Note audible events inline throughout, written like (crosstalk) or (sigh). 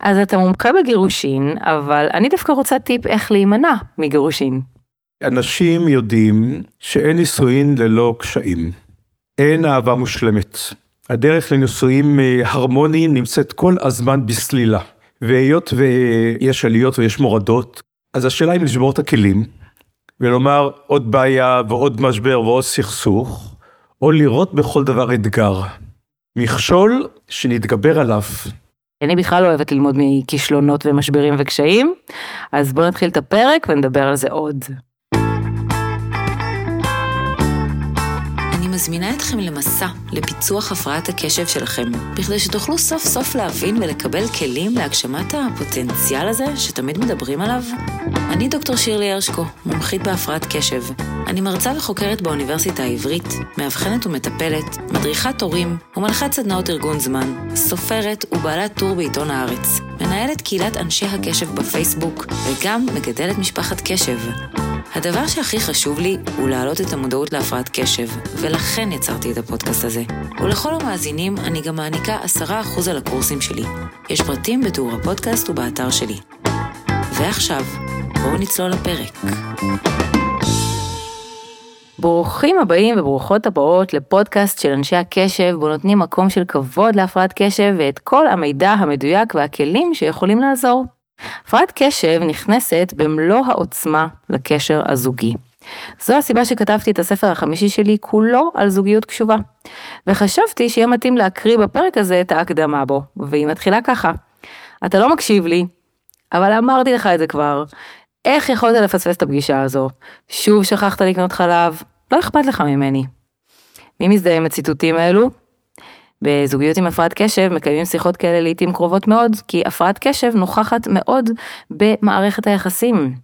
אז אתה מומחה בגירושין, אבל אני דווקא רוצה טיפ איך להימנע מגירושין. אנשים יודעים שאין נישואין ללא קשיים. אין אהבה מושלמת. הדרך לנישואים הרמוניים נמצאת כל הזמן בסלילה. והיות ויש עליות ויש מורדות, אז השאלה אם לשבור את הכלים ולומר עוד בעיה ועוד משבר ועוד סכסוך, או לראות בכל דבר אתגר. מכשול שנתגבר עליו. אני בכלל לא אוהבת ללמוד מכישלונות ומשברים וקשיים, אז בואו נתחיל את הפרק ונדבר על זה עוד. מזמינה אתכם למסע לפיצוח הפרעת הקשב שלכם, בכדי שתוכלו סוף סוף להבין ולקבל כלים להגשמת הפוטנציאל הזה שתמיד מדברים עליו. אני דוקטור שירלי הרשקו, מומחית בהפרעת קשב. אני מרצה וחוקרת באוניברסיטה העברית, מאבחנת ומטפלת, מדריכת הורים ומנחת סדנאות ארגון זמן, סופרת ובעלת טור בעיתון הארץ, מנהלת קהילת אנשי הקשב בפייסבוק, וגם מגדלת משפחת קשב. הדבר שהכי חשוב לי הוא להעלות את המודעות להפרעת קשב, ולכן יצרתי את הפודקאסט הזה. ולכל המאזינים אני גם מעניקה 10% על הקורסים שלי. יש פרטים בתיאור הפודקאסט ובאתר שלי. ועכשיו, בואו נצלול לפרק. ברוכים הבאים וברוכות הבאות לפודקאסט של אנשי הקשב, בו נותנים מקום של כבוד להפרעת קשב ואת כל המידע המדויק והכלים שיכולים לעזור. הפרעת קשב נכנסת במלוא העוצמה לקשר הזוגי. זו הסיבה שכתבתי את הספר החמישי שלי כולו על זוגיות קשובה. וחשבתי שיהיה מתאים להקריא בפרק הזה את ההקדמה בו, והיא מתחילה ככה. אתה לא מקשיב לי, אבל אמרתי לך את זה כבר. איך יכולת לפספס את הפגישה הזו? שוב שכחת לקנות חלב? לא אכפת לך ממני. מי מזדהה עם הציטוטים האלו? בזוגיות עם הפרעת קשב מקיימים שיחות כאלה לעיתים קרובות מאוד, כי הפרעת קשב נוכחת מאוד במערכת היחסים.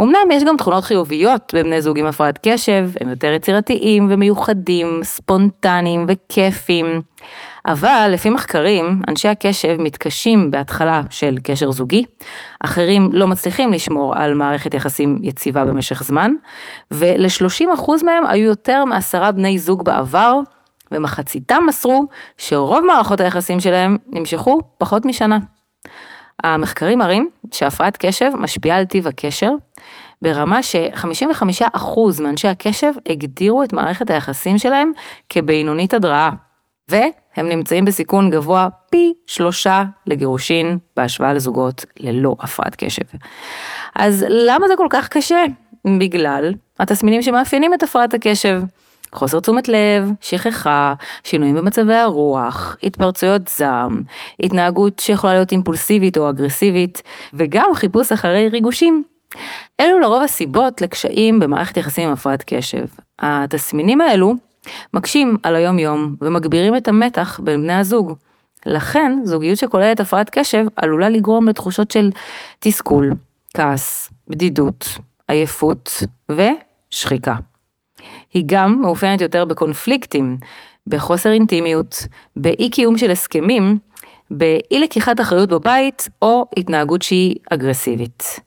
אמנם יש גם תכונות חיוביות בבני זוג עם הפרעת קשב, הם יותר יצירתיים ומיוחדים, ספונטניים וכיפים. אבל לפי מחקרים, אנשי הקשב מתקשים בהתחלה של קשר זוגי, אחרים לא מצליחים לשמור על מערכת יחסים יציבה במשך זמן, ול-30% מהם היו יותר מעשרה בני זוג בעבר ומחציתם מסרו שרוב מערכות היחסים שלהם נמשכו פחות משנה. המחקרים מראים שהפרעת קשב משפיעה על טיב הקשר, ברמה ש-55% מאנשי הקשב הגדירו את מערכת היחסים שלהם כבינונית הדרעה, והם נמצאים בסיכון גבוה פי שלושה לגירושין בהשוואה לזוגות ללא הפרעת קשב. אז למה זה כל כך קשה? בגלל התסמינים שמאפיינים את הפרעת הקשב. חוסר תשומת לב, שכחה, שינויים במצבי הרוח, התפרצויות זעם, התנהגות שיכולה להיות אימפולסיבית או אגרסיבית, וגם חיפוש אחרי ריגושים. אלו לרוב הסיבות לקשיים במערכת יחסים עם הפרעת קשב. התסמינים האלו מקשים על היום יום ומגבירים את המתח בין בני הזוג. לכן זוגיות שכוללת הפרעת קשב עלולה לגרום לתחושות של תסכול, כעס, בדידות, עייפות ושחיקה. היא גם מאופיינת יותר בקונפליקטים, בחוסר אינטימיות, באי קיום של הסכמים, באי לקיחת אחריות בבית או התנהגות שהיא אגרסיבית.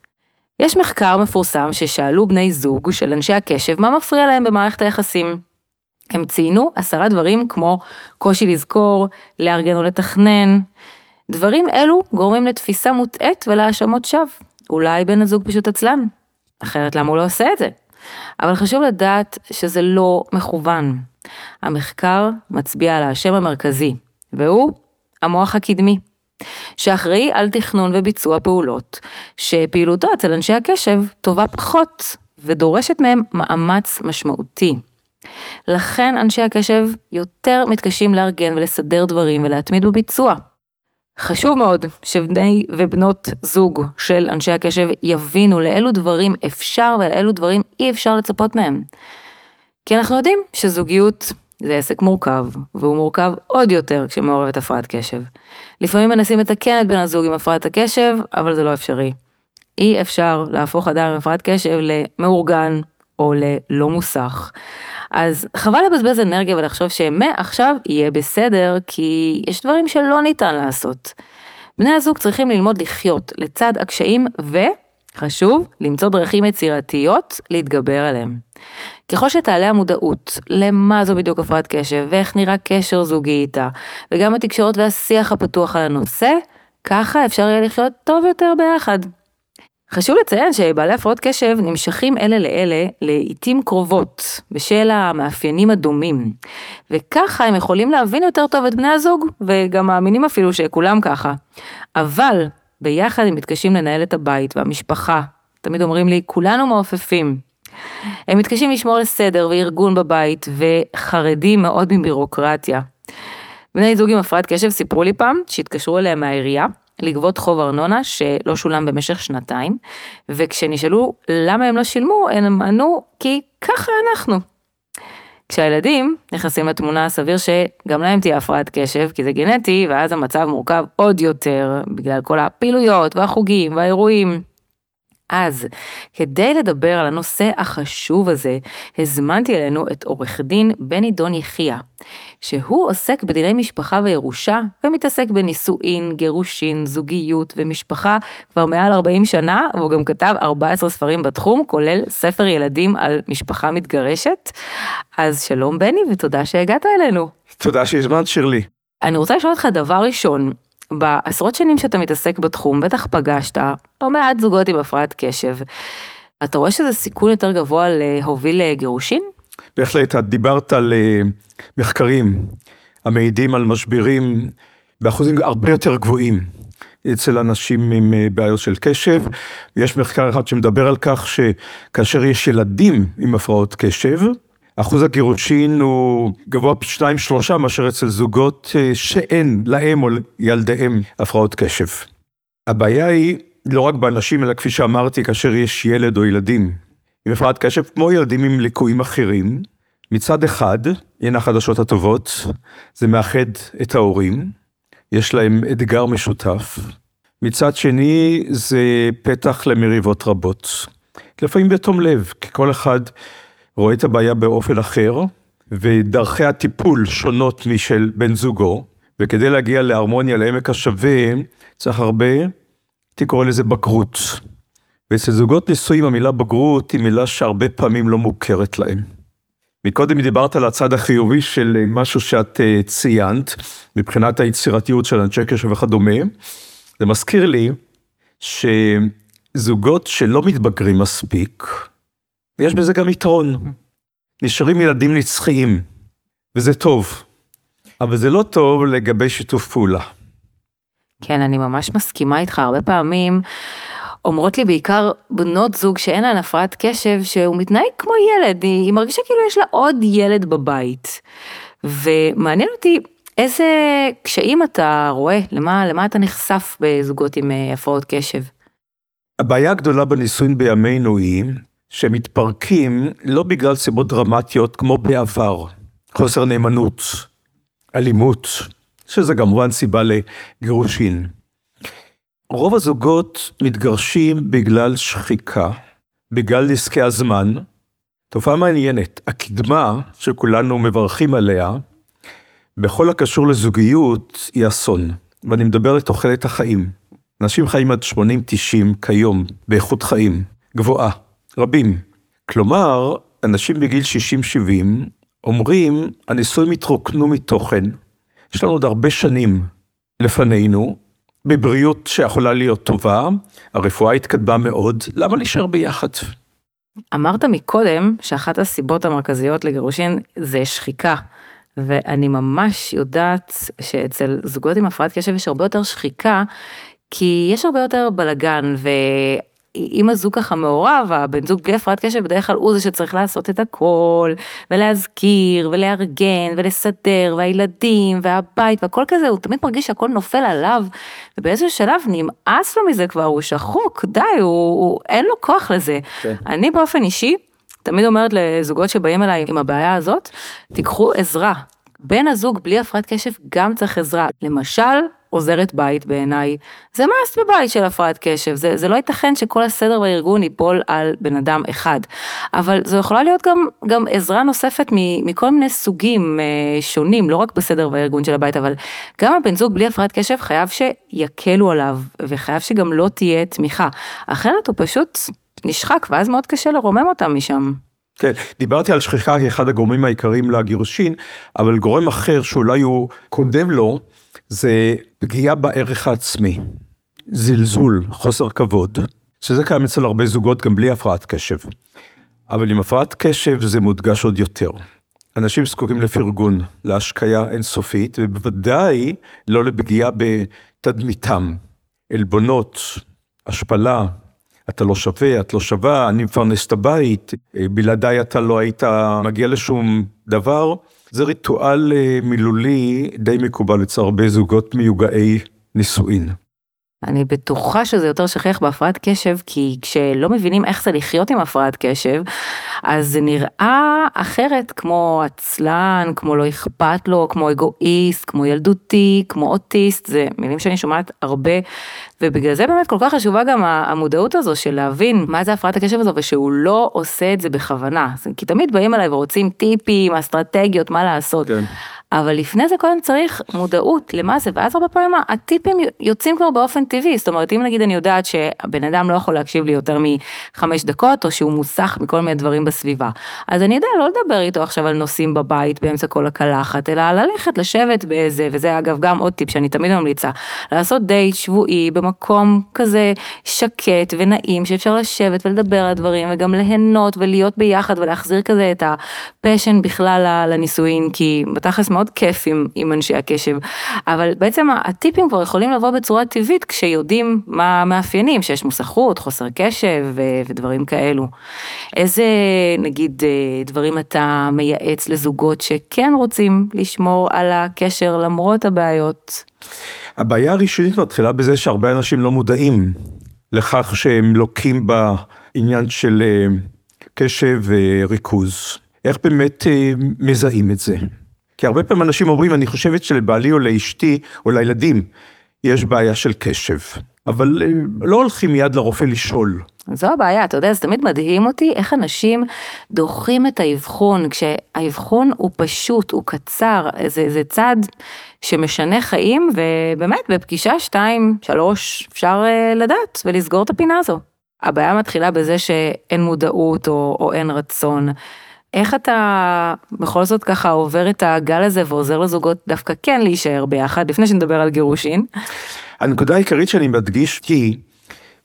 יש מחקר מפורסם ששאלו בני זוג של אנשי הקשב מה מפריע להם במערכת היחסים. הם ציינו עשרה דברים כמו קושי לזכור, לארגן או לתכנן. דברים אלו גורמים לתפיסה מוטעית ולהאשמות שווא. אולי בן הזוג פשוט עצלן. אחרת למה הוא לא עושה את זה? אבל חשוב לדעת שזה לא מכוון. המחקר מצביע על האשם המרכזי, והוא המוח הקדמי, שאחראי על תכנון וביצוע פעולות, שפעילותו אצל אנשי הקשב טובה פחות ודורשת מהם מאמץ משמעותי. לכן אנשי הקשב יותר מתקשים לארגן ולסדר דברים ולהתמיד בביצוע. חשוב מאוד שבני ובנות זוג של אנשי הקשב יבינו לאילו דברים אפשר ולאילו דברים אי אפשר לצפות מהם. כי אנחנו יודעים שזוגיות זה עסק מורכב, והוא מורכב עוד יותר כשמעורבת הפרעת קשב. לפעמים מנסים לתקן את בן הזוג עם הפרעת הקשב, אבל זה לא אפשרי. אי אפשר להפוך אדם עם הפרעת קשב למאורגן או ללא מוסך. אז חבל לבזבז אנרגיה ולחשוב שמעכשיו יהיה בסדר, כי יש דברים שלא ניתן לעשות. בני הזוג צריכים ללמוד לחיות לצד הקשיים וחשוב, למצוא דרכים יצירתיות להתגבר עליהם. ככל שתעלה המודעות למה זו בדיוק הפרעת קשב ואיך נראה קשר זוגי איתה, וגם התקשורת והשיח הפתוח על הנושא, ככה אפשר יהיה לחיות טוב יותר ביחד. חשוב לציין שבעלי הפרעות קשב נמשכים אלה לאלה לעיתים קרובות, בשל המאפיינים הדומים. וככה הם יכולים להבין יותר טוב את בני הזוג, וגם מאמינים אפילו שכולם ככה. אבל ביחד הם מתקשים לנהל את הבית והמשפחה. תמיד אומרים לי, כולנו מעופפים. הם מתקשים לשמור על סדר וארגון בבית, וחרדים מאוד מבירוקרטיה. בני זוג עם הפרעת קשב סיפרו לי פעם שהתקשרו אליהם מהעירייה לגבות חוב ארנונה שלא שולם במשך שנתיים, וכשנשאלו למה הם לא שילמו, הם ענו כי ככה אנחנו. כשהילדים נכנסים לתמונה, סביר שגם להם תהיה הפרעת קשב, כי זה גנטי, ואז המצב מורכב עוד יותר, בגלל כל הפעילויות והחוגים והאירועים. אז, כדי לדבר על הנושא החשוב הזה, הזמנתי אלינו את עורך דין בני דון יחיא, שהוא עוסק בדיני משפחה וירושה, ומתעסק בנישואין, גירושין, זוגיות ומשפחה כבר מעל 40 שנה, והוא גם כתב 14 ספרים בתחום, כולל ספר ילדים על משפחה מתגרשת. אז שלום בני, ותודה שהגעת אלינו. תודה שהזמנת שירלי. אני רוצה לשאול אותך דבר ראשון, בעשרות שנים שאתה מתעסק בתחום, בטח פגשת לא מעט זוגות עם הפרעת קשב. אתה רואה שזה סיכון יותר גבוה להוביל לגירושין? בהחלט, את דיברת על אה, מחקרים המעידים על משברים באחוזים הרבה יותר גבוהים אצל אנשים עם אה, בעיות של קשב. יש מחקר אחד שמדבר על כך שכאשר יש ילדים עם הפרעות קשב, אחוז הגירושין הוא גבוה פי שניים שלושה מאשר אצל זוגות אה, שאין להם או לילדיהם הפרעות קשב. הבעיה היא לא רק באנשים, אלא כפי שאמרתי, כאשר יש ילד או ילדים עם הפרעת קשב, כמו ילדים עם ליקויים אחרים, מצד אחד, הנה החדשות הטובות, זה מאחד את ההורים, יש להם אתגר משותף. מצד שני, זה פתח למריבות רבות. לפעמים בתום לב, כי כל אחד רואה את הבעיה באופן אחר, ודרכי הטיפול שונות משל בן זוגו, וכדי להגיע להרמוניה לעמק השווה, צריך הרבה, הייתי קורא לזה בגרות. ואצל זוגות נשואים המילה בגרות היא מילה שהרבה פעמים לא מוכרת להם. מקודם דיברת על הצד החיובי של משהו שאת אה, ציינת, מבחינת היצירתיות של אנשי קשר וכדומה. זה מזכיר לי שזוגות שלא מתבגרים מספיק, ויש בזה גם יתרון. נשארים ילדים נצחיים, וזה טוב. אבל זה לא טוב לגבי שיתוף פעולה. כן, אני ממש מסכימה איתך, הרבה פעמים אומרות לי בעיקר בנות זוג שאין להן הפרעת קשב, שהוא מתנהג כמו ילד, היא, היא מרגישה כאילו יש לה עוד ילד בבית. ומעניין אותי איזה קשיים אתה רואה, למה, למה אתה נחשף בזוגות עם אה, הפרעות קשב? הבעיה הגדולה בנישואין בימינו היא שמתפרקים לא בגלל סיבות דרמטיות כמו בעבר, חוסר נאמנות, אלימות, שזה כמובן סיבה לגירושין. רוב הזוגות מתגרשים בגלל שחיקה, בגלל נזקי הזמן. תופעה מעניינת, הקדמה שכולנו מברכים עליה, בכל הקשור לזוגיות היא אסון, ואני מדבר על תוחלת החיים. אנשים חיים עד 80-90 כיום, באיכות חיים גבוהה. רבים. כלומר, אנשים בגיל 60-70 אומרים, הנישואים התרוקנו מתוכן, יש לנו עוד הרבה שנים לפנינו, בבריאות שיכולה להיות טובה, הרפואה התקדמה מאוד, למה להישאר ביחד? אמרת מקודם שאחת הסיבות המרכזיות לגירושין זה שחיקה. ואני ממש יודעת שאצל זוגות עם הפרעת קשב יש הרבה יותר שחיקה, כי יש הרבה יותר בלאגן, אם הזוג ככה מעורב, הבן זוג בלי הפרעת קשב בדרך כלל הוא זה שצריך לעשות את הכל, ולהזכיר, ולארגן, ולסדר, והילדים, והבית, והכל כזה, הוא תמיד מרגיש שהכל נופל עליו, ובאיזשהו שלב נמאס לו מזה כבר, הוא שחוק, די, הוא, הוא אין לו כוח לזה. כן. אני באופן אישי, תמיד אומרת לזוגות שבאים אליי עם הבעיה הזאת, תיקחו עזרה. בן הזוג בלי הפרעת קשב גם צריך עזרה. למשל, עוזרת בית בעיניי, זה מאסט בבית של הפרעת קשב, זה, זה לא ייתכן שכל הסדר בארגון ייפול על בן אדם אחד, אבל זו יכולה להיות גם, גם עזרה נוספת מכל מיני סוגים אה, שונים, לא רק בסדר בארגון של הבית, אבל גם הבן זוג בלי הפרעת קשב חייב שיקלו עליו, וחייב שגם לא תהיה תמיכה, אחרת הוא פשוט נשחק, ואז מאוד קשה לרומם אותם משם. כן, דיברתי על שכחה כאחד הגורמים העיקריים לגירושין, אבל גורם אחר שאולי הוא קודם לו, זה פגיעה בערך העצמי, זלזול, חוסר כבוד, שזה קיים אצל הרבה זוגות גם בלי הפרעת קשב. אבל עם הפרעת קשב זה מודגש עוד יותר. אנשים זקוקים לפרגון, להשקיה אינסופית, ובוודאי לא לפגיעה בתדמיתם. עלבונות, השפלה, אתה לא שווה, את לא שווה, אני מפרנס את הבית, בלעדיי אתה לא היית מגיע לשום דבר. זה ריטואל אה, מילולי די מקובל אצל הרבה זוגות מיוגעי נישואין. אני בטוחה שזה יותר שכיח בהפרעת קשב, כי כשלא מבינים איך זה לחיות עם הפרעת קשב, אז זה נראה אחרת, כמו עצלן, כמו לא אכפת לו, כמו אגואיסט, כמו ילדותי, כמו אוטיסט, זה מילים שאני שומעת הרבה, ובגלל זה באמת כל כך חשובה גם המודעות הזו של להבין מה זה הפרעת הקשב הזו, ושהוא לא עושה את זה בכוונה. כי תמיד באים אליי ורוצים טיפים, אסטרטגיות, מה לעשות. כן. אבל לפני זה קודם צריך מודעות למה זה, ואז הרבה פעמים הטיפים יוצאים כבר באופן טבעי, זאת אומרת אם נגיד אני יודעת שהבן אדם לא יכול להקשיב לי יותר מחמש דקות, או שהוא מוסך מכל מיני דברים בסביבה, אז אני יודע לא לדבר איתו עכשיו על נושאים בבית באמצע כל הקלחת, אלא ללכת לשבת באיזה, וזה אגב גם עוד טיפ שאני תמיד ממליצה, לעשות דייט שבועי במקום כזה שקט ונעים, שאפשר לשבת ולדבר על הדברים, וגם ליהנות ולהיות ביחד ולהחזיר כזה את ה passion בכלל לנישואין, כי בתכלס מאוד כיף עם, עם אנשי הקשב, אבל בעצם הטיפים כבר יכולים לבוא בצורה טבעית כשיודעים מה המאפיינים, שיש מוסחות, חוסר קשב ו, ודברים כאלו. איזה נגיד אה, דברים אתה מייעץ לזוגות שכן רוצים לשמור על הקשר למרות הבעיות? הבעיה הראשונית מתחילה בזה שהרבה אנשים לא מודעים לכך שהם לוקים בעניין של אה, קשב וריכוז. איך באמת אה, מזהים את זה? כי הרבה פעמים אנשים אומרים, אני חושבת שלבעלי או לאשתי או לילדים יש בעיה של קשב, אבל אה, לא הולכים מיד לרופא לשאול. זו הבעיה, אתה יודע, זה תמיד מדהים אותי איך אנשים דוחים את האבחון, כשהאבחון הוא פשוט, הוא קצר, זה, זה צעד שמשנה חיים, ובאמת בפגישה 2, 3 אפשר uh, לדעת ולסגור את הפינה הזו. הבעיה מתחילה בזה שאין מודעות או, או אין רצון. איך אתה בכל זאת ככה עובר את הגל הזה ועוזר לזוגות דווקא כן להישאר ביחד, לפני שנדבר על גירושין? הנקודה העיקרית שאני מדגיש היא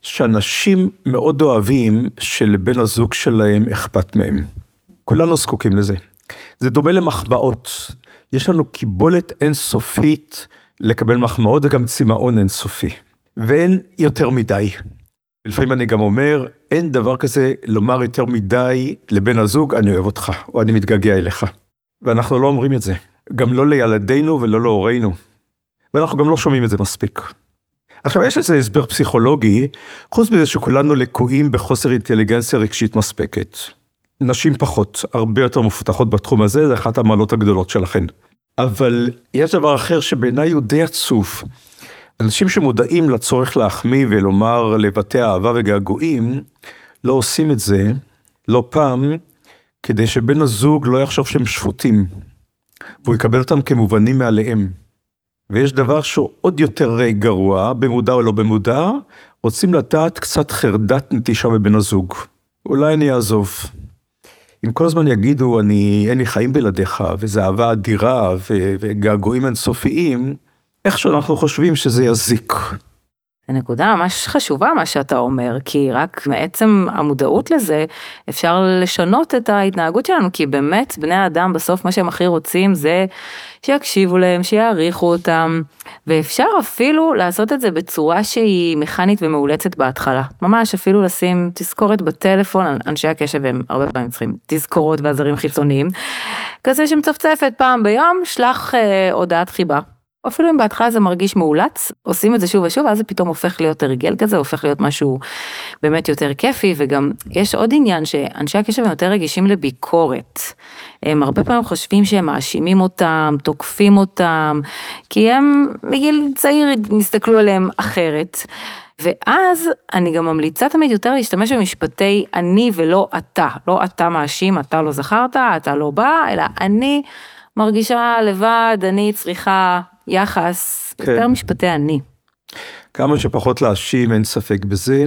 שאנשים מאוד אוהבים שלבן הזוג שלהם אכפת מהם. כולנו זקוקים לזה. זה דומה למחמאות. יש לנו קיבולת אינסופית לקבל מחמאות וגם צמאון אינסופי. ואין יותר מדי. לפעמים אני גם אומר, אין דבר כזה לומר יותר מדי לבן הזוג, אני אוהב אותך, או אני מתגעגע אליך. ואנחנו לא אומרים את זה. גם לא לילדינו ולא להורינו. ואנחנו גם לא שומעים את זה מספיק. עכשיו יש לזה הסבר פסיכולוגי, חוץ מזה שכולנו לקויים בחוסר אינטליגנציה רגשית מספקת. נשים פחות, הרבה יותר מפותחות בתחום הזה, זה אחת המעלות הגדולות שלכן. אבל יש דבר אחר שבעיניי הוא די עצוב. אנשים שמודעים לצורך להחמיא ולומר לבתי אהבה וגעגועים, לא עושים את זה, לא פעם, כדי שבן הזוג לא יחשוב שהם שפוטים, והוא יקבל אותם כמובנים מעליהם. ויש דבר שהוא עוד יותר גרוע, במודע או לא במודע, רוצים לדעת קצת חרדת נטישה בבן הזוג. אולי אני אעזוב. אם כל הזמן יגידו, אני, אין לי חיים בלעדיך, וזו אהבה אדירה, וגעגועים אינסופיים, איך שאנחנו חושבים שזה יזיק. זו נקודה ממש חשובה מה שאתה אומר, כי רק מעצם המודעות לזה אפשר לשנות את ההתנהגות שלנו, כי באמת בני האדם בסוף מה שהם הכי רוצים זה שיקשיבו להם, שיעריכו אותם, ואפשר אפילו לעשות את זה בצורה שהיא מכנית ומאולצת בהתחלה. ממש אפילו לשים תזכורת בטלפון, אנשי הקשב הם הרבה פעמים צריכים תזכורות ועזרים חיצוניים, כזה שמצפצפת פעם ביום, שלח אה, הודעת חיבה. אפילו אם בהתחלה זה מרגיש מאולץ, עושים את זה שוב ושוב, ואז זה פתאום הופך להיות הרגל כזה, הופך להיות משהו באמת יותר כיפי, וגם יש עוד עניין שאנשי הקשב הם יותר רגישים לביקורת. הם הרבה פעמים חושבים שהם מאשימים אותם, תוקפים אותם, כי הם מגיל צעיר נסתכלו עליהם אחרת. ואז אני גם ממליצה תמיד יותר להשתמש במשפטי אני ולא אתה, לא אתה מאשים, אתה לא זכרת, אתה לא בא, אלא אני מרגישה לבד, אני צריכה יחס, כן. יותר משפטי אני. כמה שפחות להאשים, אין ספק בזה.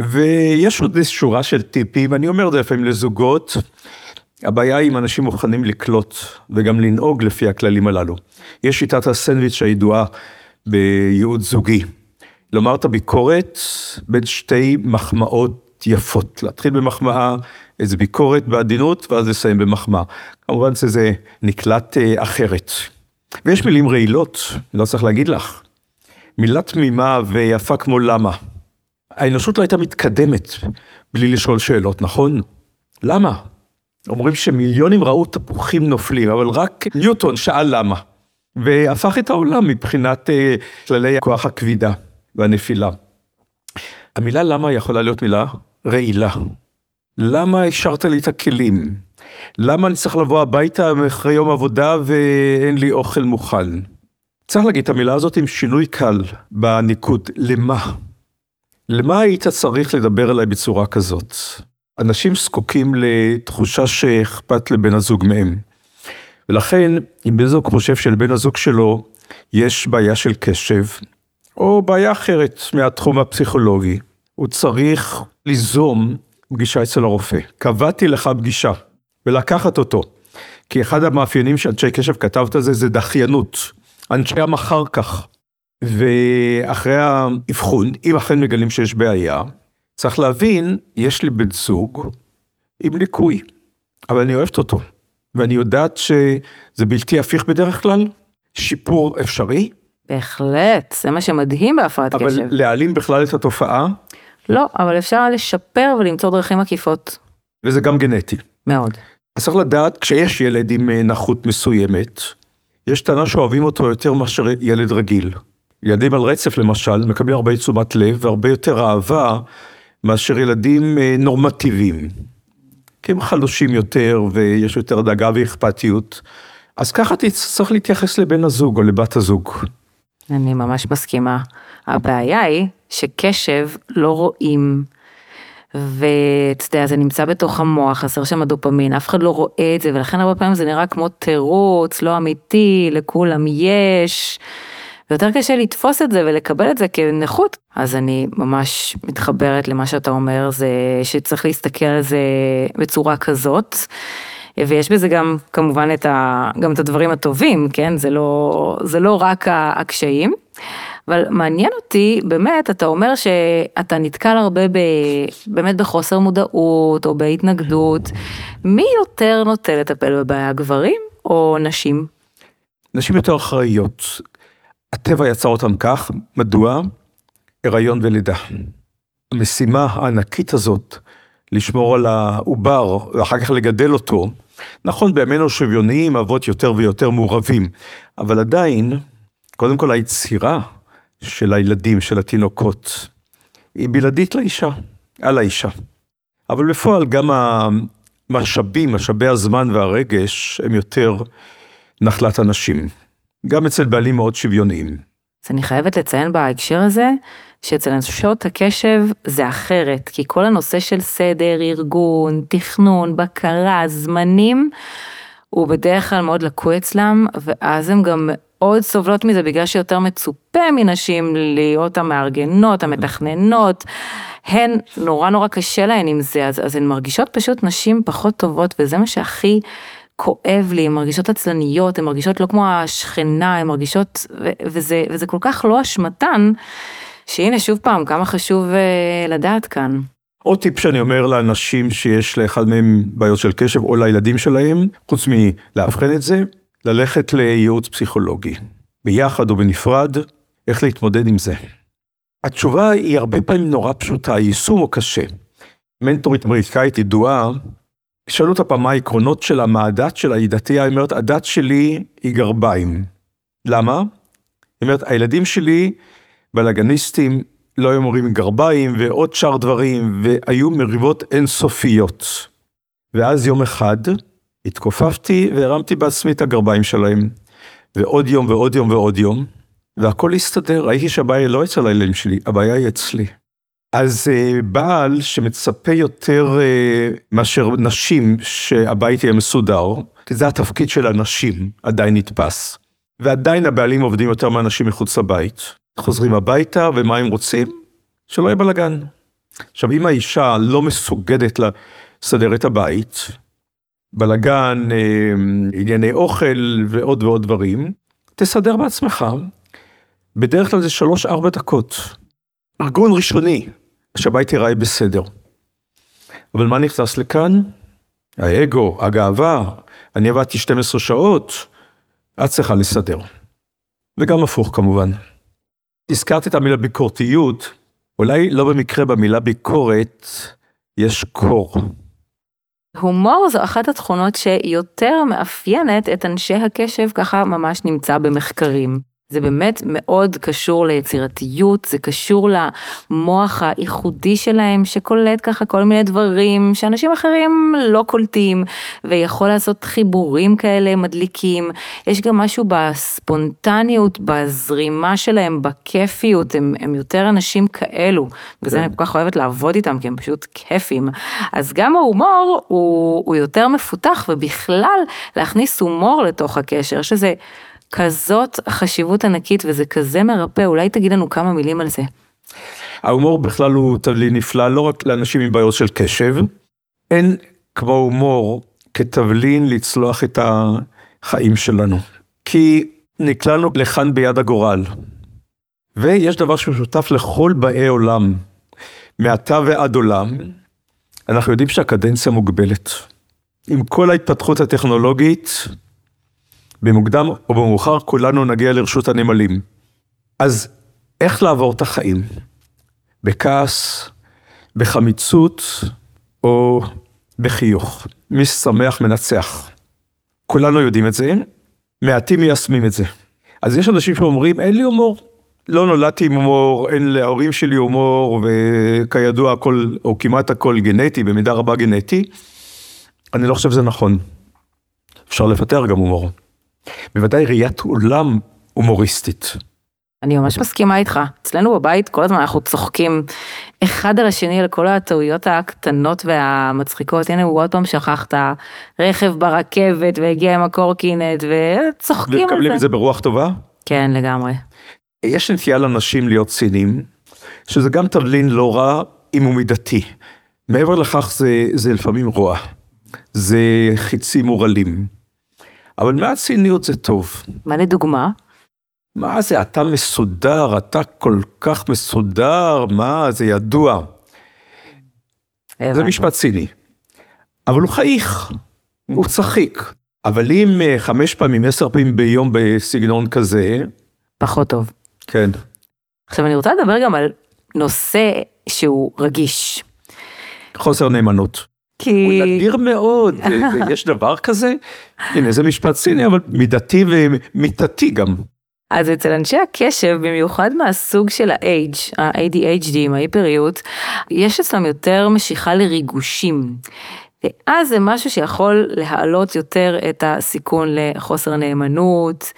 ויש עוד שורה של טיפים, אני אומר את זה לפעמים לזוגות. הבעיה היא אם אנשים מוכנים לקלוט וגם לנהוג לפי הכללים הללו. יש שיטת הסנדוויץ' הידועה בייעוד זוגי. לומר את הביקורת בין שתי מחמאות יפות. להתחיל במחמאה, איזה ביקורת בעדינות, ואז לסיים במחמאה. כמובן שזה נקלט אה, אחרת. ויש מילים רעילות, לא צריך להגיד לך. מילה תמימה ויפה כמו למה. האנושות לא הייתה מתקדמת בלי לשאול שאלות, נכון? למה? אומרים שמיליונים ראו תפוחים נופלים, אבל רק ניוטון שאל למה. והפך את העולם מבחינת uh, כללי כוח הכבידה והנפילה. המילה למה יכולה להיות מילה רעילה. למה השארת לי את הכלים? למה אני צריך לבוא הביתה אחרי יום עבודה ואין לי אוכל מוכן? צריך להגיד את המילה הזאת עם שינוי קל בניקוד, למה? למה היית צריך לדבר אליי בצורה כזאת? אנשים זקוקים לתחושה שאכפת לבן הזוג מהם. ולכן, אם בן זוג חושב שלבן הזוג שלו יש בעיה של קשב, או בעיה אחרת מהתחום הפסיכולוגי, הוא צריך ליזום פגישה אצל הרופא. קבעתי לך פגישה, ולקחת אותו. כי אחד המאפיינים שאנשי קשב כתבת זה, זה דחיינות. אנשי המחר כך. ואחרי האבחון, אם אכן מגלים שיש בעיה, צריך להבין, יש לי בן זוג עם ליקוי, אבל אני אוהבת אותו, ואני יודעת שזה בלתי הפיך בדרך כלל, שיפור אפשרי. בהחלט, זה מה שמדהים בהפרעת קשב. אבל להעלים בכלל את התופעה. לא, אבל אפשר לשפר ולמצוא דרכים עקיפות. וזה גם גנטי. מאוד. אז צריך לדעת, כשיש ילד עם אה, נכות מסוימת, יש טענה שאוהבים אותו יותר מאשר ילד רגיל. ילדים על רצף למשל מקבלים הרבה תשומת לב והרבה יותר אהבה מאשר ילדים אה, נורמטיביים. כי הם חלושים יותר ויש יותר דאגה ואכפתיות. אז ככה צריך להתייחס לבן הזוג או לבת הזוג. אני ממש מסכימה. הבעיה היא שקשב לא רואים, ואתה יודע, זה נמצא בתוך המוח, חסר שם הדופמין, אף אחד לא רואה את זה, ולכן הרבה פעמים זה נראה כמו תירוץ, לא אמיתי, לכולם יש. ויותר קשה לתפוס את זה ולקבל את זה כנכות. אז אני ממש מתחברת למה שאתה אומר, זה שצריך להסתכל על זה בצורה כזאת. ויש בזה גם כמובן את, ה, גם את הדברים הטובים, כן? זה לא, זה לא רק הקשיים. אבל מעניין אותי, באמת, אתה אומר שאתה נתקל הרבה ב, באמת בחוסר מודעות או בהתנגדות. מי יותר נוטה לטפל בבעיה, גברים או נשים? נשים יותר אחראיות. הטבע יצר אותם כך, מדוע? הריון ולידה. המשימה הענקית הזאת, לשמור על העובר ואחר כך לגדל אותו, נכון בימינו שוויוניים אבות יותר ויותר מעורבים, אבל עדיין, קודם כל היצירה של הילדים, של התינוקות, היא בלעדית לאישה, על האישה. אבל בפועל גם המשאבים, משאבי הזמן והרגש, הם יותר נחלת הנשים. גם אצל בעלים מאוד שוויוניים. אז אני חייבת לציין בהקשר הזה, שאצל אנשות הקשב זה אחרת, כי כל הנושא של סדר, ארגון, תכנון, בקרה, זמנים, הוא בדרך כלל מאוד לקוי אצלם, ואז הם גם מאוד סובלות מזה בגלל שיותר מצופה מנשים להיות המארגנות, המתכננות, הן נורא נורא קשה להן עם זה, אז, אז הן מרגישות פשוט נשים פחות טובות, וזה מה שהכי כואב לי, הן מרגישות עצלניות, הן מרגישות לא כמו השכנה, הן מרגישות, ו- וזה, וזה כל כך לא אשמתן, שהנה שוב פעם, כמה חשוב uh, לדעת כאן. עוד טיפ שאני אומר לאנשים שיש לאחד מהם בעיות של קשב, או לילדים שלהם, חוץ מלאבחן את זה, ללכת לייעוץ פסיכולוגי, ביחד או בנפרד, איך להתמודד עם זה. התשובה היא הרבה פעמים נורא פשוטה, היישום הוא קשה. מנטורית אמריקאית ידועה שאלו אותה פעם מה העקרונות שלה, מה הדת שלה, היא דתייה, היא אומרת, הדת שלי היא גרביים. למה? היא אומרת, הילדים שלי בלאגניסטים לא היו מורים גרביים ועוד שאר דברים, והיו מריבות אינסופיות. ואז יום אחד התכופפתי והרמתי בעצמי את הגרביים שלהם. ועוד יום ועוד יום ועוד יום, והכל הסתדר, ראיתי שהבעיה לא אצל הילדים שלי, הבעיה היא אצלי. אז uh, בעל שמצפה יותר uh, מאשר נשים שהבית יהיה מסודר, כי זה התפקיד של הנשים, עדיין נתפס. ועדיין הבעלים עובדים יותר מאנשים מחוץ לבית. חוזרים הביתה, ומה הם רוצים? שלא יהיה בלאגן. עכשיו, אם האישה לא מסוגדת לסדר את הבית, בלגן, אה, ענייני אוכל ועוד ועוד דברים, תסדר בעצמך. בדרך כלל זה שלוש-ארבע דקות. ארגון ראשוני, שהבית ייראה בסדר. אבל מה נכנס לכאן? האגו, הגאווה, אני עבדתי 12 שעות, את צריכה לסדר. וגם הפוך כמובן. הזכרת את המילה ביקורתיות, אולי לא במקרה במילה ביקורת יש קור. הומור זו אחת התכונות שיותר מאפיינת את אנשי הקשב, ככה ממש נמצא במחקרים. זה באמת מאוד קשור ליצירתיות, זה קשור למוח הייחודי שלהם שקולט ככה כל מיני דברים שאנשים אחרים לא קולטים ויכול לעשות חיבורים כאלה מדליקים. יש גם משהו בספונטניות, בזרימה שלהם, בכיפיות, הם, הם יותר אנשים כאלו. וזה אני כל כך אוהבת לעבוד איתם כי הם פשוט כיפים. אז גם ההומור הוא, הוא יותר מפותח ובכלל להכניס הומור לתוך הקשר, שזה... כזאת חשיבות ענקית וזה כזה מרפא, אולי תגיד לנו כמה מילים על זה. ההומור בכלל הוא תבלין נפלא, לא רק לאנשים עם בעיות של קשב, אין כמו הומור כתבלין לצלוח את החיים שלנו. כי נקלענו לכאן ביד הגורל. ויש דבר שהוא שותף לכל באי עולם, מעתה ועד עולם, אנחנו יודעים שהקדנציה מוגבלת. עם כל ההתפתחות הטכנולוגית, במוקדם או במאוחר כולנו נגיע לרשות הנמלים. אז איך לעבור את החיים? בכעס, בחמיצות או בחיוך? מי ששמח מנצח. כולנו יודעים את זה, מעטים מיישמים את זה. אז יש אנשים שאומרים, אין לי הומור. לא נולדתי עם הומור, אין להורים שלי הומור, וכידוע הכל, או כמעט הכל גנטי, במידה רבה גנטי. אני לא חושב שזה נכון. אפשר לפתח גם הומור. בוודאי ראיית עולם הומוריסטית. אני ממש מסכימה איתך. אצלנו בבית כל הזמן אנחנו צוחקים אחד על השני על כל הטעויות הקטנות והמצחיקות. הנה הוא עוד פעם שכח את הרכב ברכבת והגיע עם הקורקינט וצוחקים על זה. ומקבלים את זה ברוח טובה? כן, לגמרי. יש נטייה לאנשים להיות ציניים, שזה גם תבלין לא רע אם הוא מידתי. מעבר לכך זה, זה לפעמים רוע. זה חיצים מורלים. אבל מהציניות זה טוב. מה לדוגמה? מה זה, אתה מסודר, אתה כל כך מסודר, מה, זה ידוע. זה משפט ציני. אבל הוא חייך, הוא צחיק. אבל אם אה, חמש פעמים, עשר פעמים ביום בסגנון כזה... פחות טוב. כן. עכשיו אני רוצה לדבר גם על נושא שהוא רגיש. חוסר נאמנות. כי... הוא נדיר מאוד, (laughs) יש דבר כזה? הנה זה משפט סיני אבל מידתי ומיתתי גם. אז אצל אנשי הקשב, במיוחד מהסוג של ה-H, ה-ADHD עם ההיפריות, יש אצלם יותר משיכה לריגושים. ואז זה משהו שיכול להעלות יותר את הסיכון לחוסר נאמנות.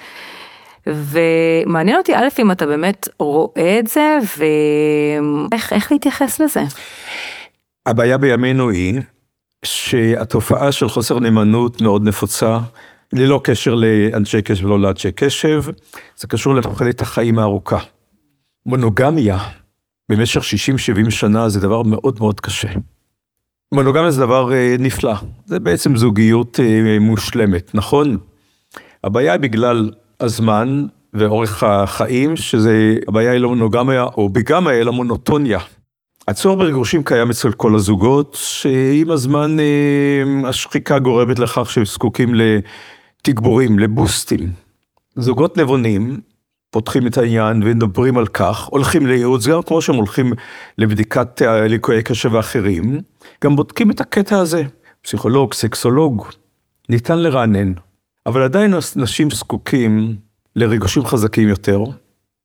ומעניין אותי א' אם אתה באמת רואה את זה ואיך להתייחס לזה. הבעיה בימינו היא שהתופעה של חוסר נאמנות מאוד נפוצה, ללא קשר לאנשי קשב ולא לאנשי קשב, זה קשור לתוחלת החיים הארוכה. מונוגמיה במשך 60-70 שנה זה דבר מאוד מאוד קשה. מונוגמיה זה דבר אה, נפלא, זה בעצם זוגיות אה, מושלמת, נכון? הבעיה היא בגלל הזמן ואורך החיים, שזה, הבעיה היא לא מונוגמיה או ביגמיה, אלא מונוטוניה. הצורך בריגושים קיים אצל כל הזוגות, שעם הזמן אה, השחיקה גורמת לכך שהם זקוקים לתגבורים, לבוסטים. זוגות נבונים פותחים את העניין ומדברים על כך, הולכים לייעוץ, גם כמו שהם הולכים לבדיקת ליקויי קשב ואחרים, גם בודקים את הקטע הזה, פסיכולוג, סקסולוג, ניתן לרענן. אבל עדיין נשים זקוקים לריגושים חזקים יותר.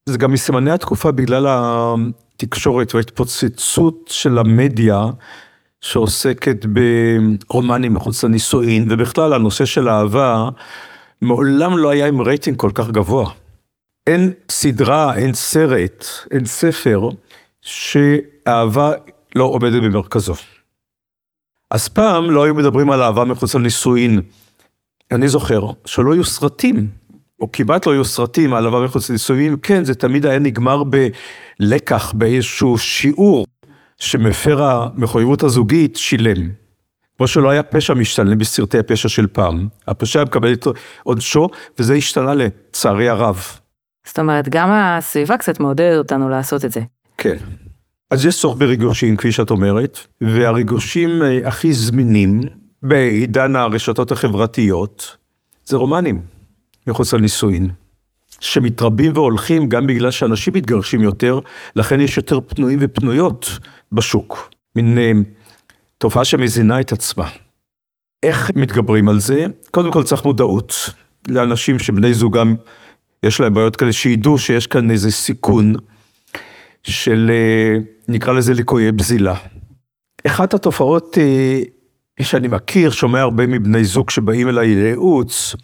זה גם מסימני התקופה בגלל התקשורת וההתפוצצות של המדיה שעוסקת ברומנים מחוץ לנישואין, ובכלל הנושא של אהבה, מעולם לא היה עם רייטינג כל כך גבוה. אין סדרה, אין סרט, אין ספר, שאהבה לא עומדת במרכזו. אז פעם לא היו מדברים על אהבה מחוץ לנישואין. אני זוכר שלא היו סרטים או כמעט לא היו סרטים על עבר מחוץ לנישואים, כן, זה תמיד היה נגמר בלקח, באיזשהו שיעור שמפר המחויבות הזוגית שילם. כמו שלא היה פשע משתנה בסרטי הפשע של פעם. הפשע מקבל את עונשו, וזה השתנה לצערי הרב. זאת אומרת, גם הסביבה קצת מעודדת אותנו לעשות את זה. כן. אז יש צורך בריגושים, כפי שאת אומרת, והריגושים אה, הכי זמינים בעידן הרשתות החברתיות, זה רומנים, מחוץ לנישואין, שמתרבים והולכים גם בגלל שאנשים מתגרשים יותר, לכן יש יותר פנויים ופנויות בשוק. מין אה, תופעה שמזינה את עצמה. איך מתגברים על זה? קודם כל צריך מודעות לאנשים שבני זוגם יש להם בעיות כאלה, שידעו שיש כאן איזה סיכון של אה, נקרא לזה ליקויי בזילה. אחת התופעות אה, שאני מכיר, שומע הרבה מבני זוג שבאים אליי לייעוץ,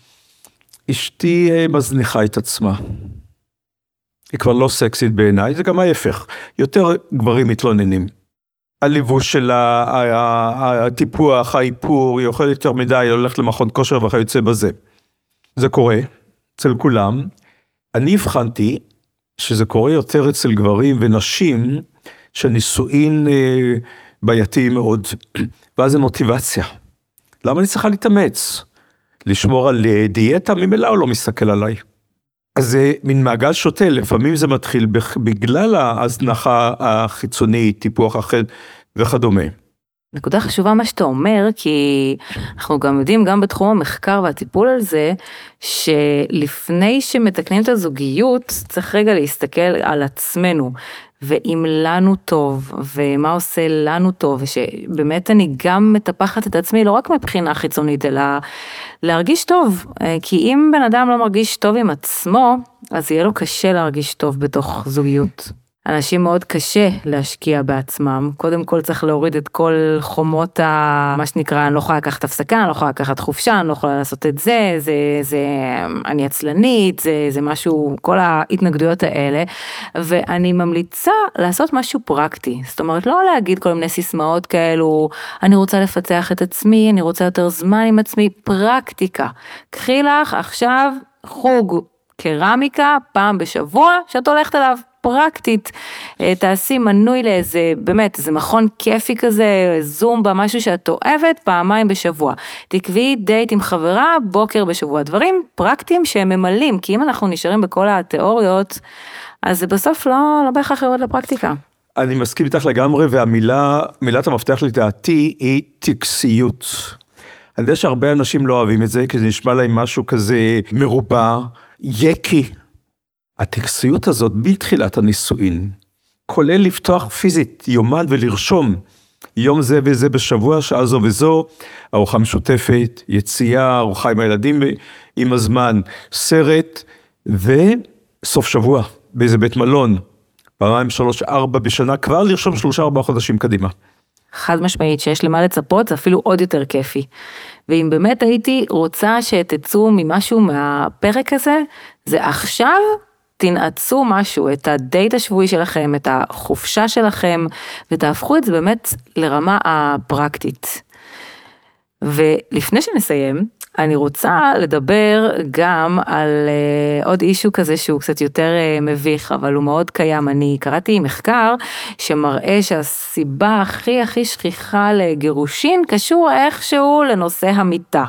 אשתי אה, מזניחה את עצמה. היא כבר לא סקסית בעיניי, זה גם ההפך. יותר גברים מתלוננים. הליבוש שלה, הטיפוח, האיפור, היא אוכלת יותר מדי, היא הולכת למכון כושר וכיוצא בזה. זה קורה אצל כולם. אני הבחנתי שזה קורה יותר אצל גברים ונשים שנישואין אה, בעייתי מאוד, (clears throat) ואז זה מוטיבציה. למה אני צריכה להתאמץ? לשמור על אה, דיאטה? ממילא הוא לא מסתכל עליי. אז זה מין מעגל שוטה, לפעמים זה מתחיל בגלל ההזנחה החיצונית, טיפוח החל וכדומה. נקודה חשובה מה שאתה אומר, כי אנחנו גם יודעים, גם בתחום המחקר והטיפול על זה, שלפני שמתקנים את הזוגיות, צריך רגע להסתכל על עצמנו, ואם לנו טוב, ומה עושה לנו טוב, ושבאמת אני גם מטפחת את עצמי, לא רק מבחינה חיצונית, אלא להרגיש טוב. כי אם בן אדם לא מרגיש טוב עם עצמו, אז יהיה לו קשה להרגיש טוב בתוך זוגיות. אנשים מאוד קשה להשקיע בעצמם, קודם כל צריך להוריד את כל חומות ה... מה שנקרא, אני לא יכולה לקחת הפסקה, אני לא יכולה לקחת חופשה, אני לא יכולה לעשות את זה, זה, זה, אני עצלנית, זה, זה משהו, כל ההתנגדויות האלה, ואני ממליצה לעשות משהו פרקטי, זאת אומרת לא להגיד כל מיני סיסמאות כאלו, אני רוצה לפצח את עצמי, אני רוצה יותר זמן עם עצמי, פרקטיקה. קחי לך עכשיו חוג קרמיקה פעם בשבוע שאת הולכת אליו. פרקטית, אה, תעשי מנוי לאיזה, באמת, איזה מכון כיפי כזה, זומבה, משהו שאת אוהבת, פעמיים בשבוע. תקבעי דייט עם חברה, בוקר בשבוע. דברים פרקטיים שהם ממלאים, כי אם אנחנו נשארים בכל התיאוריות, אז זה בסוף לא, לא בהכרח יורד לפרקטיקה. אני מסכים איתך לגמרי, והמילה, מילת המפתח לדעתי היא טקסיות. אני יודע שהרבה אנשים לא אוהבים את זה, כי זה נשמע להם משהו כזה מרובע, יקי. הטקסיות הזאת מתחילת הנישואין, כולל לפתוח פיזית יומן ולרשום יום זה וזה בשבוע, שעה זו וזו, ארוחה משותפת, יציאה, ארוחה עם הילדים עם הזמן, סרט, וסוף שבוע באיזה בית מלון, פעמיים שלוש ארבע בשנה, כבר לרשום שלושה ארבעה חודשים קדימה. חד משמעית שיש למה לצפות זה אפילו עוד יותר כיפי. ואם באמת הייתי רוצה שתצאו ממשהו מהפרק הזה, זה עכשיו תנעצו משהו, את הדייט השבועי שלכם, את החופשה שלכם, ותהפכו את זה באמת לרמה הפרקטית. ולפני שנסיים, אני רוצה לדבר גם על uh, עוד אישו כזה שהוא קצת יותר uh, מביך, אבל הוא מאוד קיים. אני קראתי מחקר שמראה שהסיבה הכי הכי שכיחה לגירושין קשור איכשהו לנושא המיטה.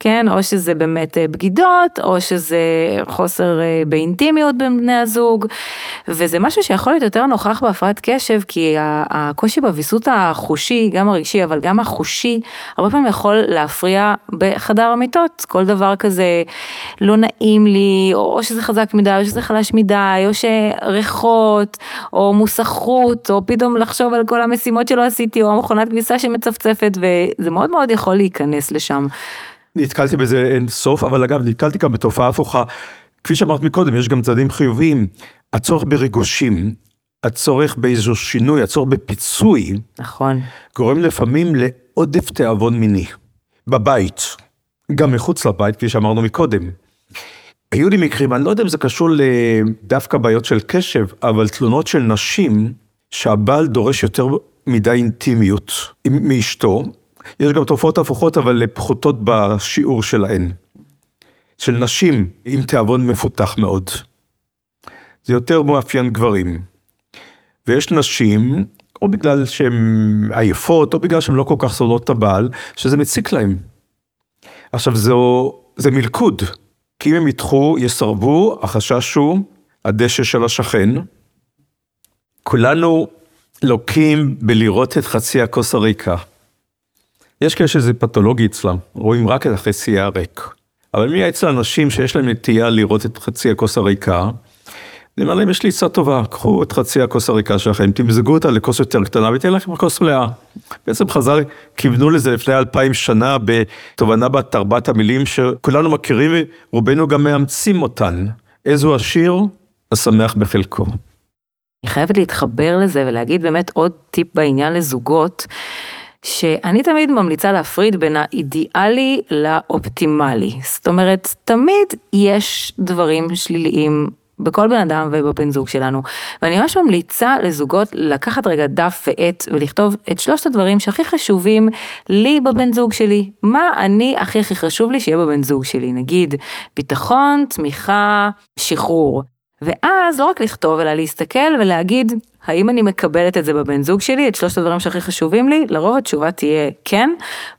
כן, או שזה באמת uh, בגידות, או שזה חוסר uh, באינטימיות בין בני הזוג, וזה משהו שיכול להיות יותר נוכח בהפרעת קשב, כי הקושי בוויסות החושי, גם הרגשי, אבל גם החושי, הרבה פעמים יכול להפריע בחדר המיטות, כל דבר כזה לא נעים לי, או שזה חזק מדי, או שזה חלש מדי, או שריחות, או מוסכות, או פתאום לחשוב על כל המשימות שלא עשיתי, או המכונת כביסה שמצפצפת, וזה מאוד מאוד יכול להיכנס לשם. נתקלתי בזה אין סוף, אבל אגב, נתקלתי גם בתופעה הפוכה. כפי שאמרת מקודם, יש גם צעדים חיוביים. הצורך בריגושים, הצורך באיזשהו שינוי, הצורך בפיצוי, נכון. גורם לפעמים לעודף תיאבון מיני. בבית, גם מחוץ לבית, כפי שאמרנו מקודם. היו לי מקרים, אני לא יודע אם זה קשור לדווקא בעיות של קשב, אבל תלונות של נשים שהבעל דורש יותר מדי אינטימיות מאשתו. יש גם תופעות הפוכות, אבל פחותות בשיעור שלהן. של נשים עם תיאבון מפותח מאוד. זה יותר מאפיין גברים. ויש נשים, או בגלל שהן עייפות, או בגלל שהן לא כל כך שורדות את הבעל, שזה מציק להן. עכשיו זו, זה מלכוד, כי אם הם ידחו, יסרבו, החשש הוא הדשא של השכן. כולנו לוקים בלראות את חצי הכוס הריקה. יש כאלה שזה פתולוגי אצלם, רואים רק את החצי הריק. אבל מי אצל אנשים שיש להם נטייה לראות את חצי הכוס הריקה, אני אומר להם, יש לי עצה טובה, קחו את חצי הכוס הריקה שלכם, תמזגו אותה לכוס יותר קטנה ותהיה לכם כוס מלאה. בעצם חז"ל כיוונו לזה לפני אלפיים שנה בתובנה בת ארבעת המילים שכולנו מכירים ורובנו גם מאמצים אותן. איזו עשיר, השמח בחלקו. אני חייבת להתחבר לזה ולהגיד באמת עוד טיפ בעניין לזוגות. שאני תמיד ממליצה להפריד בין האידיאלי לאופטימלי. זאת אומרת, תמיד יש דברים שליליים בכל בן אדם ובבן זוג שלנו. ואני ממש ממליצה לזוגות לקחת רגע דף ועט ולכתוב את שלושת הדברים שהכי חשובים לי בבן זוג שלי. מה אני הכי הכי חשוב לי שיהיה בבן זוג שלי, נגיד ביטחון, תמיכה, שחרור. ואז לא רק לכתוב, אלא להסתכל ולהגיד, האם אני מקבלת את זה בבן זוג שלי, את שלושת הדברים שהכי חשובים לי? לרוב התשובה תהיה כן,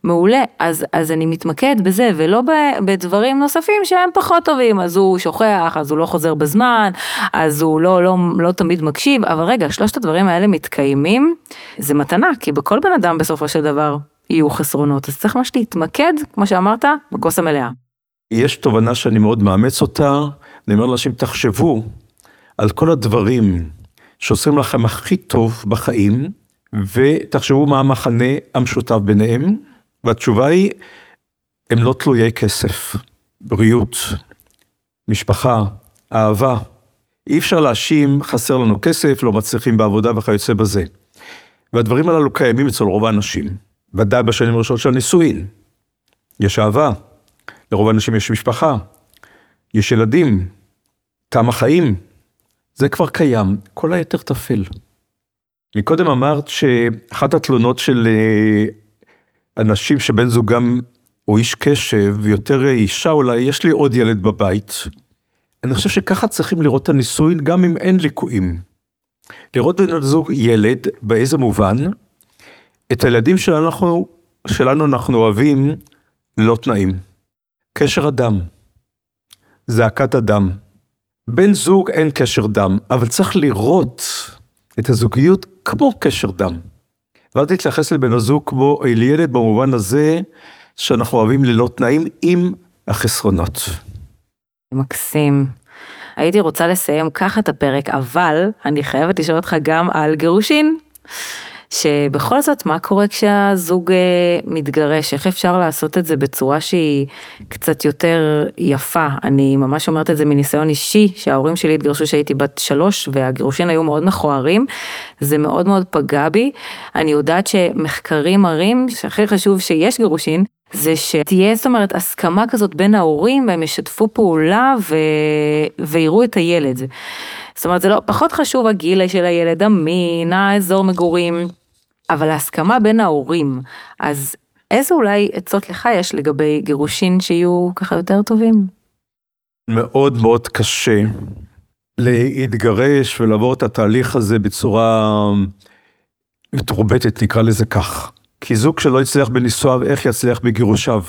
מעולה, אז, אז אני מתמקד בזה, ולא בדברים נוספים שהם פחות טובים, אז הוא שוכח, אז הוא לא חוזר בזמן, אז הוא לא, לא, לא תמיד מקשיב, אבל רגע, שלושת הדברים האלה מתקיימים, זה מתנה, כי בכל בן אדם בסופו של דבר יהיו חסרונות, אז צריך ממש להתמקד, כמו שאמרת, בכוס המלאה. יש תובנה שאני מאוד מאמץ אותה, אני אומר לאנשים, תחשבו על כל הדברים שעושים לכם הכי טוב בחיים, ותחשבו מה המחנה המשותף ביניהם, והתשובה היא, הם לא תלויי כסף, בריאות, משפחה, אהבה. אי אפשר להאשים, חסר לנו כסף, לא מצליחים בעבודה וכיוצא בזה. והדברים הללו קיימים אצל רוב האנשים, ודאי בשנים הראשונות של הנישואין. יש אהבה, לרוב האנשים יש משפחה, יש ילדים, תם החיים, זה כבר קיים, כל היתר טפל. מקודם אמרת שאחת התלונות של אה, אנשים שבן זוגם הוא איש קשב, ויותר אישה אולי, יש לי עוד ילד בבית. אני חושב שככה צריכים לראות את הנישואין גם אם אין ליקויים. לראות בן זוג ילד, באיזה מובן? את הילדים שלנו, שלנו אנחנו אוהבים ללא תנאים. קשר הדם, זעקת הדם. בן זוג אין קשר דם, אבל צריך לראות את הזוגיות כמו קשר דם. ואל תתייחס לבן הזוג כמו אל ילד במובן הזה שאנחנו אוהבים ללא תנאים עם החסרונות. מקסים. הייתי רוצה לסיים ככה את הפרק, אבל אני חייבת לשאול אותך גם על גירושין. שבכל זאת מה קורה כשהזוג אה, מתגרש, איך אפשר לעשות את זה בצורה שהיא קצת יותר יפה. אני ממש אומרת את זה מניסיון אישי, שההורים שלי התגרשו כשהייתי בת שלוש והגירושין היו מאוד מכוערים, זה מאוד מאוד פגע בי. אני יודעת שמחקרים מראים שהכי חשוב שיש גירושין, זה שתהיה זאת אומרת הסכמה כזאת בין ההורים והם ישתפו פעולה ו... ויראו את הילד. זאת אומרת זה לא פחות חשוב הגיל של הילד, המין, האזור מגורים. אבל ההסכמה בין ההורים, אז איזה אולי עצות לך יש לגבי גירושין שיהיו ככה יותר טובים? מאוד מאוד קשה להתגרש ולעבור את התהליך הזה בצורה מתורבתת, נקרא לזה כך. כי זוג שלא יצליח בנישואיו, איך יצליח בגירושיו?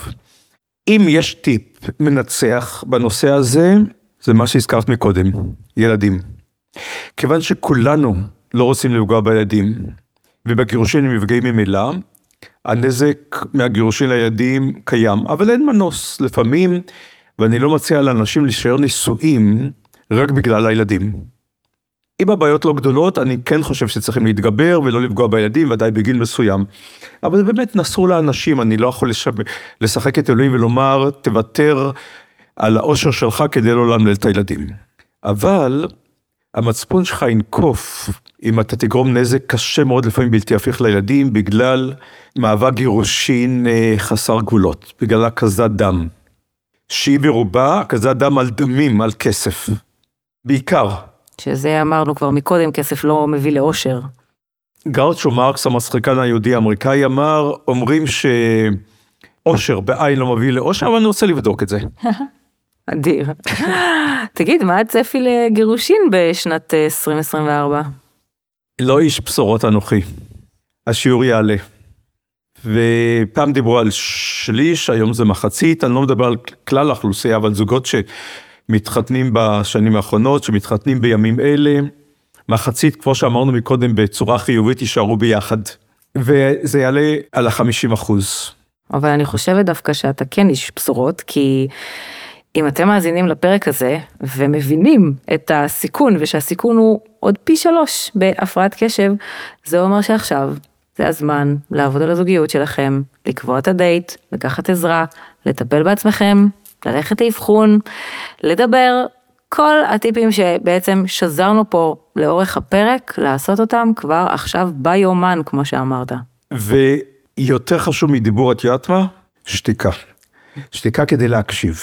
אם יש טיפ מנצח בנושא הזה, זה מה שהזכרת מקודם, ילדים. כיוון שכולנו לא רוצים לפגוע בילדים, ובגירושין הם נפגעים ממילא. הנזק מהגירושין לילדים קיים, אבל אין מנוס, לפעמים, ואני לא מציע לאנשים להישאר נישואים רק בגלל הילדים. אם הבעיות לא גדולות, אני כן חושב שצריכים להתגבר ולא לפגוע בילדים, ודאי בגיל מסוים. אבל באמת נסו לאנשים, אני לא יכול לשב... לשחק את אלוהים ולומר, תוותר על האושר שלך כדי לא לאמלל את הילדים. אבל המצפון שלך ינקוף אם אתה תגרום נזק קשה מאוד, לפעמים בלתי הפיך לילדים, בגלל מאבק גירושין אה, חסר גבולות, בגלל הקזת דם. שהיא ברובה הקזת דם על דמים, על כסף. בעיקר. שזה אמרנו כבר מקודם, כסף לא מביא לאושר. גאוצ'ו מרקס, המצחיקן היהודי האמריקאי, אמר, אומרים שאושר בעין לא מביא לאושר, אבל אני רוצה לבדוק את זה. (laughs) אדיר. (laughs) תגיד, מה הצפי לגירושין בשנת 2024? לא איש בשורות אנוכי. השיעור יעלה. ופעם דיברו על שליש, היום זה מחצית, אני לא מדבר על כלל האוכלוסייה, אבל זוגות שמתחתנים בשנים האחרונות, שמתחתנים בימים אלה, מחצית, כמו שאמרנו מקודם, בצורה חיובית, יישארו ביחד. וזה יעלה על ה-50 אחוז. אבל אני חושבת דווקא שאתה כן איש בשורות, כי אם אתם מאזינים לפרק הזה ומבינים את הסיכון, ושהסיכון הוא עוד פי שלוש בהפרעת קשב, זה אומר שעכשיו זה הזמן לעבוד על הזוגיות שלכם, לקבוע את הדייט, לקחת עזרה, לטפל בעצמכם, ללכת לאבחון, לדבר, כל הטיפים שבעצם שזרנו פה לאורך הפרק, לעשות אותם כבר עכשיו ביומן, כמו שאמרת. ויותר חשוב מדיבור, את יודעת מה? שתיקה. שתיקה כדי להקשיב.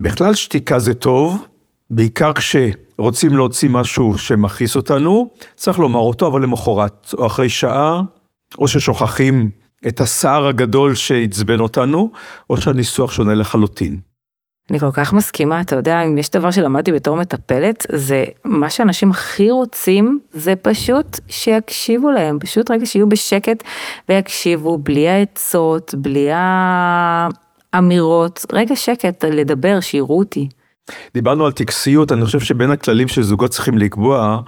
בכלל שתיקה זה טוב, בעיקר כשרוצים להוציא משהו שמכעיס אותנו, צריך לומר אותו, אבל למחרת, או אחרי שעה, או ששוכחים את הסער הגדול שעצבן אותנו, או שהניסוח שונה לחלוטין. אני כל כך מסכימה, אתה יודע, אם יש דבר שלמדתי בתור מטפלת, זה מה שאנשים הכי רוצים, זה פשוט שיקשיבו להם, פשוט רגע שיהיו בשקט ויקשיבו, בלי העצות, בלי האמירות, רגע שקט, לדבר, שיראו אותי. דיברנו על טקסיות, אני חושב שבין הכללים שזוגות צריכים לקבוע,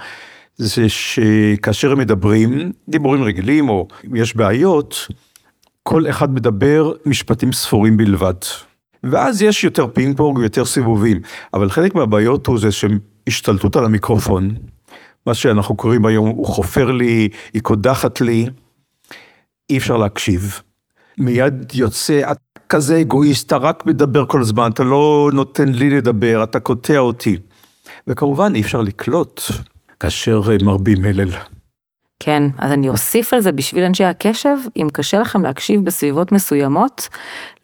זה שכאשר הם מדברים, דיבורים רגילים או יש בעיות, כל אחד מדבר משפטים ספורים בלבד. ואז יש יותר פינג פונג ויותר סיבובים, אבל חלק מהבעיות הוא זה שהם השתלטות על המיקרופון, מה שאנחנו קוראים היום, הוא חופר לי, היא קודחת לי, אי אפשר להקשיב. מיד יוצא, את כזה אגואיסט, אתה רק מדבר כל הזמן, אתה לא נותן לי לדבר, אתה קוטע אותי. וכמובן אי אפשר לקלוט כאשר מרבים מלל. כן, אז אני אוסיף על זה בשביל אנשי הקשב, אם קשה לכם להקשיב בסביבות מסוימות,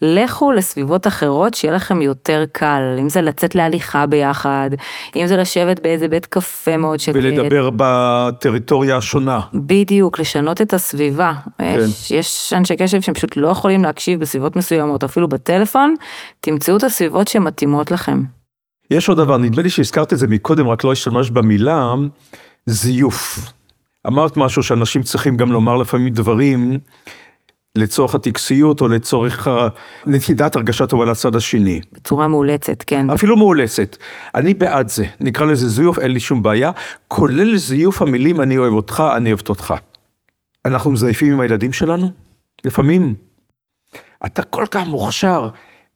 לכו לסביבות אחרות שיהיה לכם יותר קל, אם זה לצאת להליכה ביחד, אם זה לשבת באיזה בית קפה מאוד שקט. ולדבר בטריטוריה השונה. בדיוק, לשנות את הסביבה. כן. יש, יש אנשי קשב שהם פשוט לא יכולים להקשיב בסביבות מסוימות, אפילו בטלפון, תמצאו את הסביבות שמתאימות לכם. יש עוד דבר, נדמה לי שהזכרת את זה מקודם, רק לא השתמש במילה, זיוף. אמרת משהו שאנשים צריכים גם לומר לפעמים דברים לצורך הטקסיות או לצורך נטידת הרגשת טובה לצד השני. בצורה מאולצת, כן. אפילו מאולצת. אני בעד זה, נקרא לזה זיוף, אין לי שום בעיה, כולל זיוף המילים אני אוהב אותך, אני אוהבת אותך. אנחנו מזייפים עם הילדים שלנו? לפעמים. אתה כל כך מוכשר,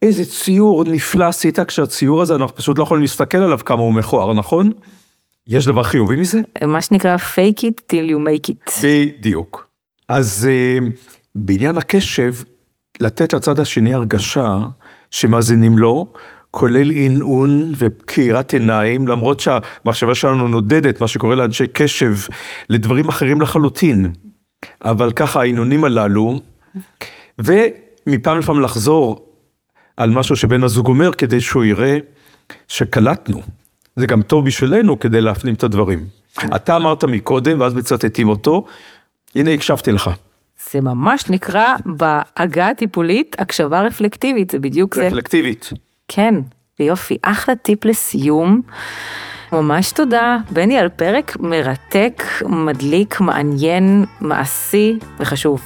איזה ציור נפלא עשית כשהציור הזה, אנחנו פשוט לא יכולים להסתכל עליו כמה הוא מכוער, נכון? יש דבר חיובי מזה? מה שנקרא fake it till you make it. בדיוק. אז uh, בעניין הקשב, לתת לצד השני הרגשה שמאזינים לו, כולל עינעון ופקירת עיניים, למרות שהמחשבה שלנו נודדת, מה שקורה לאנשי קשב, לדברים אחרים לחלוטין. אבל ככה העינונים הללו, ומפעם לפעם לחזור על משהו שבן הזוג אומר, כדי שהוא יראה שקלטנו. זה גם טוב בשבילנו כדי להפנים את הדברים. אתה אמרת מקודם, ואז מצטטים אותו, הנה הקשבתי לך. זה ממש נקרא בעגה הטיפולית הקשבה רפלקטיבית, זה בדיוק זה. רפלקטיבית. כן, יופי, אחלה טיפ לסיום. ממש תודה, בני, על פרק מרתק, מדליק, מעניין, מעשי וחשוב.